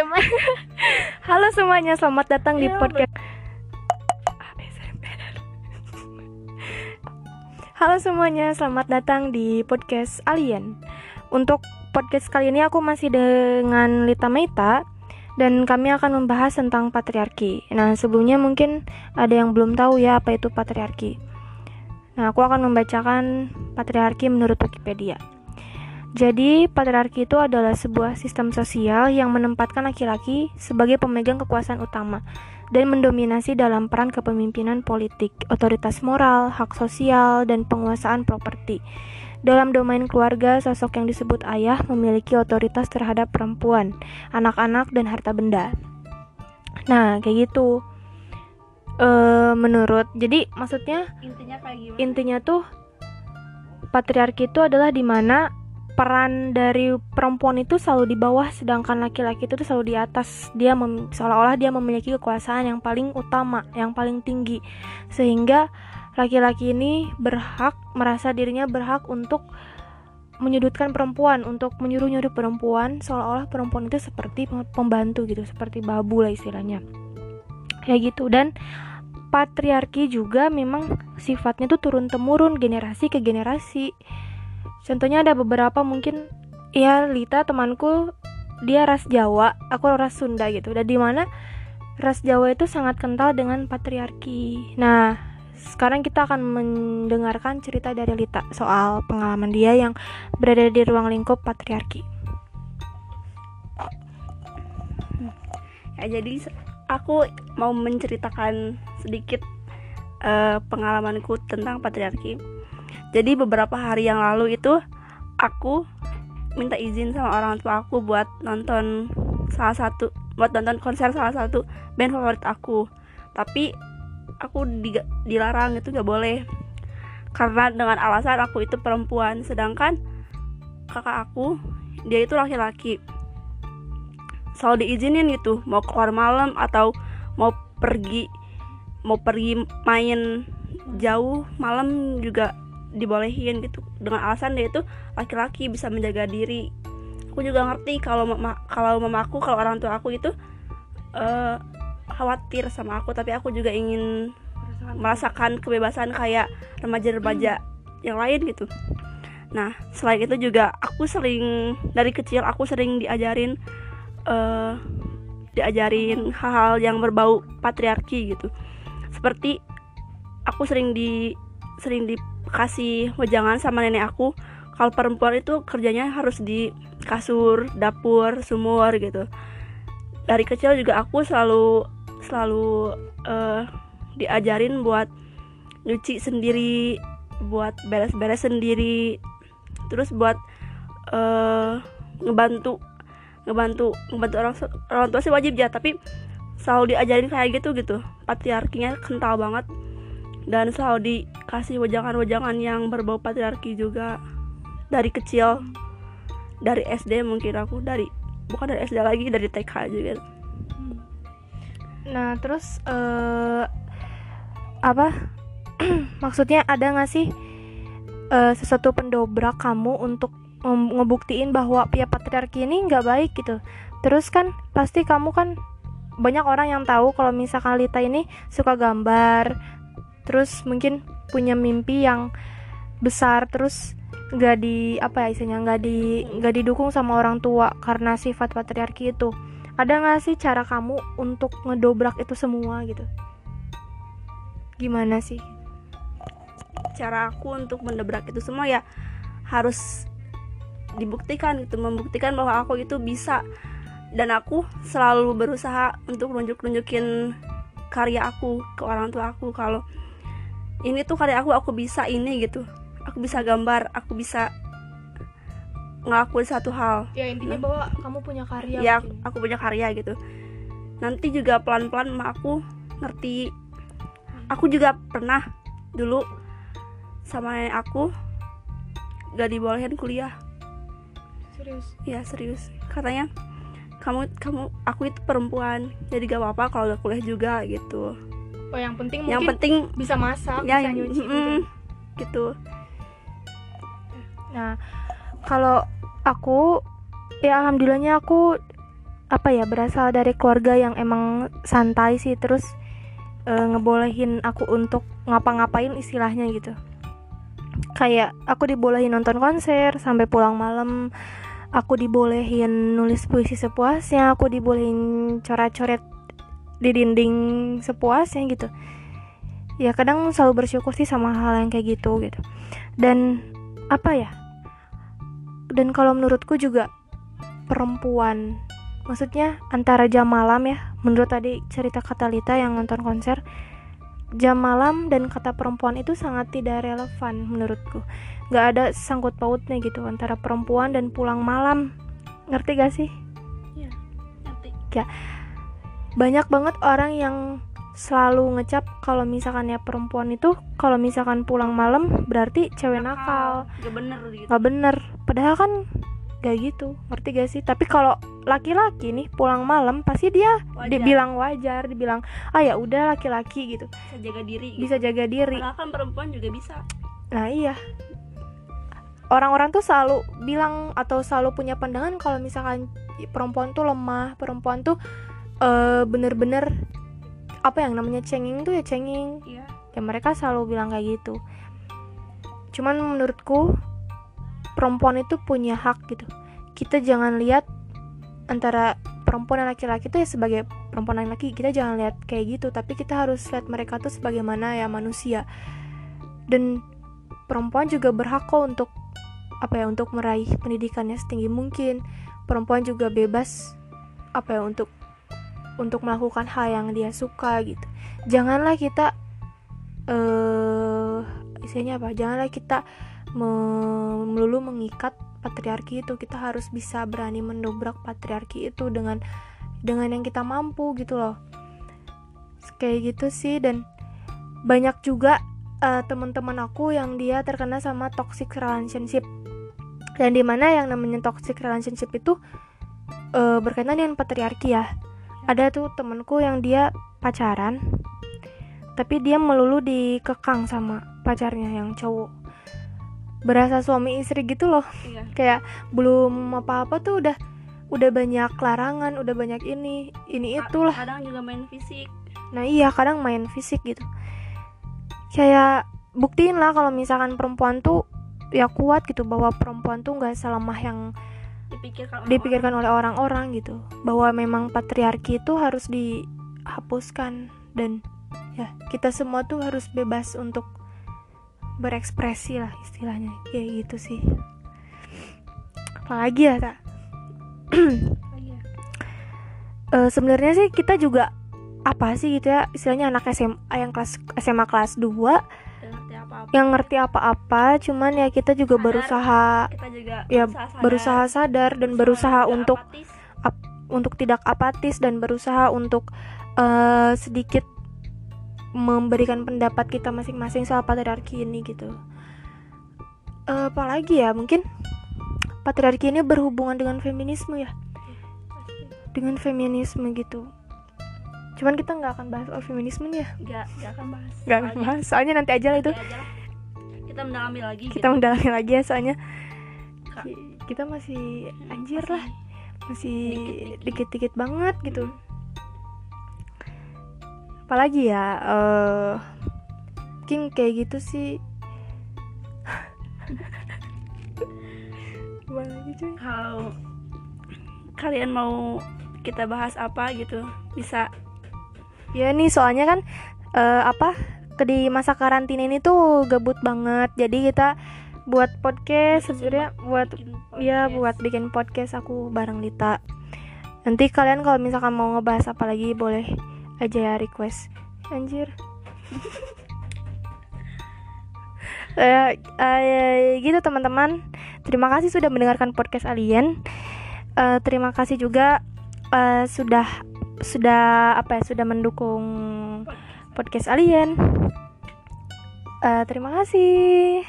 ASMR. Halo semuanya, selamat datang di Ya, podcast ASMR. Halo semuanya, selamat datang di podcast Alien. Untuk podcast kali ini aku masih dengan Lita Meita dan kami akan membahas tentang patriarki. Nah, sebelumnya mungkin ada yang belum tahu ya apa itu patriarki. Nah, aku akan membacakan patriarki menurut Wikipedia. Jadi, patriarki itu adalah sebuah sistem sosial yang menempatkan laki-laki sebagai pemegang kekuasaan utama dan mendominasi dalam peran kepemimpinan politik, otoritas moral, hak sosial, dan penguasaan properti. Dalam domain keluarga, sosok yang disebut ayah memiliki otoritas terhadap perempuan, anak-anak, dan harta benda. Nah, kayak gitu. Eh, menurut, jadi maksudnya intinya kayak gimana intinya tuh patriarki itu adalah di mana peran dari perempuan itu selalu di bawah sedangkan laki-laki itu selalu di atas. Dia seolah-olah dia memiliki kekuasaan yang paling utama yang paling tinggi. Sehingga laki-laki ini berhak merasa dirinya berhak untuk menyudutkan perempuan untuk menyuruh-nyuruh perempuan seolah-olah perempuan itu seperti pembantu gitu seperti babu lah istilahnya. Kayak gitu dan patriarki juga memang sifatnya tuh turun temurun generasi ke generasi contohnya ada beberapa mungkin ya Lita temanku dia ras Jawa aku ras Sunda gitu. Dan di mana ras Jawa itu sangat kental dengan patriarki. Nah sekarang kita akan mendengarkan cerita dari Lita soal pengalaman dia yang berada di ruang lingkup patriarki. Ya jadi aku mau menceritakan sedikit eh, pengalamanku tentang patriarki jadi beberapa hari yang lalu itu aku minta izin sama orang tua aku buat nonton salah satu buat nonton konser salah satu band favorit aku. Tapi aku di- dilarang itu gak boleh. Karena dengan alasan aku itu perempuan sedangkan kakak aku dia itu laki-laki. Selalu diizinin gitu mau keluar malam atau mau pergi mau pergi main jauh malam juga dibolehin gitu. Dengan alasan dia itu laki-laki bisa menjaga diri. Aku juga ngerti kalau mama kalau mama aku kalau orang tua aku itu eh, khawatir sama aku. Tapi aku juga ingin merasakan kebebasan kayak remaja-remaja yang lain gitu. Nah selain itu juga aku sering dari kecil aku sering diajarin eh diajarin hal-hal yang berbau patriarki gitu. Seperti aku sering di sering dikasih wejangan sama nenek aku kalau perempuan itu kerjanya harus di kasur dapur sumur gitu. Dari kecil juga aku selalu selalu eh, diajarin buat nyuci sendiri buat beres-beres sendiri terus buat eh, ngebantu ngebantu ngebantu orang orang tua sih wajib ya tapi selalu diajarin kayak gitu gitu. Patriarkinya kental banget dan selalu dikasih wejangan-wejangan yang berbau patriarki juga dari kecil dari SD mungkin aku dari bukan dari SD lagi dari TK juga Nah, terus eh apa? Maksudnya ada nggak sih eh, sesuatu pendobrak kamu untuk ngebuktiin bahwa ya patriarki ini nggak baik gitu. Terus kan pasti kamu kan banyak orang yang tahu kalau misalkan Lita ini suka gambar, terus mungkin punya mimpi yang besar, terus nggak di apa ya istilahnya nggak di nggak didukung sama orang tua karena sifat patriarki itu. Ada nggak sih cara kamu untuk ngedobrak itu semua gitu? Gimana sih? Cara aku untuk mendobrak itu semua ya harus dibuktikan gitu membuktikan bahwa aku itu bisa. Dan aku selalu berusaha untuk nunjuk-nunjukin karya aku ke orang tua aku kalau ini tuh karya aku aku bisa ini gitu. Aku bisa gambar aku bisa ngelakuin satu hal. Ya intinya Nah. bahwa kamu punya karya ya mungkin. aku punya karya gitu. Nanti juga pelan-pelan emak aku ngerti. Aku juga pernah dulu sama nenek aku gak dibolehin kuliah. Serius? Ya serius. Katanya kamu kamu aku itu perempuan jadi gak apa-apa kalau gak kuliah juga gitu oh yang penting yang mungkin penting bisa masak ya bisa nyuci gitu. mm, gitu Nah, kalau aku ya alhamdulillahnya aku apa ya berasal dari keluarga yang emang santai sih terus e, ngebolehin aku untuk ngapa-ngapain istilahnya gitu kayak aku dibolehin nonton konser sampai pulang malam aku dibolehin nulis puisi sepuasnya aku dibolehin coret-coret di dinding sepuasnya gitu. Ya kadang selalu bersyukur sih sama hal yang kayak gitu gitu. Dan apa ya? Dan kalau menurutku juga perempuan maksudnya antara jam malam ya menurut tadi cerita Katalita yang nonton konser jam malam dan kata perempuan itu sangat tidak relevan menurutku. Nggak ada sangkut pautnya gitu antara perempuan dan pulang malam. Ngerti gak sih? Iya, ngerti. ya banyak banget orang yang selalu ngecap kalau misalkan ya perempuan itu kalau misalkan pulang malam berarti cewek nakal Gak bener gitu. nggak bener padahal kan gak gitu ngerti gak sih tapi kalau laki-laki nih pulang malam pasti dia Wajar. dibilang wajar dibilang ah ya udah laki-laki gitu Bisa jaga diri. Gitu. bisa jaga diri Padahal kan perempuan juga bisa. Nah iya Orang-orang tuh selalu bilang atau selalu punya pandangan kalau misalkan perempuan tuh lemah, perempuan tuh eh, bener-bener apa yang namanya cengeng tuh ya cengeng. Iya. Ya mereka selalu bilang kayak gitu. Cuman menurutku perempuan itu punya hak gitu. Kita jangan lihat antara perempuan dan laki-laki itu ya sebagai perempuan dan laki kita jangan lihat kayak gitu tapi kita harus lihat mereka tuh sebagaimana ya manusia dan perempuan juga berhak kok untuk apa ya untuk meraih pendidikannya setinggi mungkin perempuan juga bebas apa ya untuk untuk melakukan hal yang dia suka gitu. Janganlah kita eh istilahnya apa? Janganlah kita me- melulu mengikat patriarki itu. Kita harus bisa berani mendobrak patriarki itu dengan dengan yang kita mampu gitu loh. Kayak gitu sih dan banyak juga eh, teman-teman aku yang dia terkena sama toxic relationship. Dan di mana yang namanya toxic relationship itu eh, berkaitan dengan patriarki ya ada tuh temanku yang dia pacaran tapi dia melulu dikekang sama pacarnya yang cowok berasa suami istri gitu loh Iya. kayak belum apa-apa tuh udah udah banyak larangan udah banyak ini ini itulah Kadang juga main fisik. Nah iya kadang main fisik gitu Kayak buktiin lah kalau misalkan perempuan tuh ya kuat gitu bahwa perempuan tuh nggak selemah yang Dipikirkan. dipikirkan oleh orang-orang gitu bahwa memang patriarki itu harus dihapuskan dan ya kita semua tuh harus bebas untuk berekspresi lah istilahnya kayak gitu sih apalagi ya tak Iya. Eh, sebenarnya sih kita juga apa sih gitu ya istilahnya anak SMA yang kelas SMA kelas 2 Dan ngerti apa-apa. Yang ngerti apa-apa cuman ya kita juga Sadar. berusaha Kita juga ya berusaha sadar, berusaha sadar dan berusaha untuk apatis. untuk tidak apatis dan berusaha untuk eh, sedikit memberikan pendapat kita masing-masing soal patriarki ini gitu. Eh, apalagi ya mungkin patriarki ini berhubungan dengan feminisme ya, dengan feminisme gitu. Cuman kita nggak akan bahas soal feminisme ya, Nggak, nggak akan bahas. nggak akan bahas. Soalnya nanti aja lah itu nanti aja lah. Kita mendalami lagi. kita gitu. mendalami lagi ya soalnya Kak. kita masih anjir Masih lah masih dikit-dikit. banget gitu apalagi ya eh mungkin kayak gitu sih Gimana lagi cuy Kalau kalian mau kita bahas apa gitu, bisa ya nih soalnya kan eh, apa di masa karantina ini tuh gabut banget. Jadi kita buat podcast sebenarnya buat Iya podcast. buat bikin podcast aku bareng Lita. Nanti kalian kalau misalkan mau ngebahas apa lagi boleh aja ya request. Anjir. Eh, eh, gitu teman-teman. Terima kasih sudah mendengarkan podcast Alien. Eh, Terima kasih juga eh, sudah sudah apa ya sudah mendukung podcast Alien. Eh, Terima kasih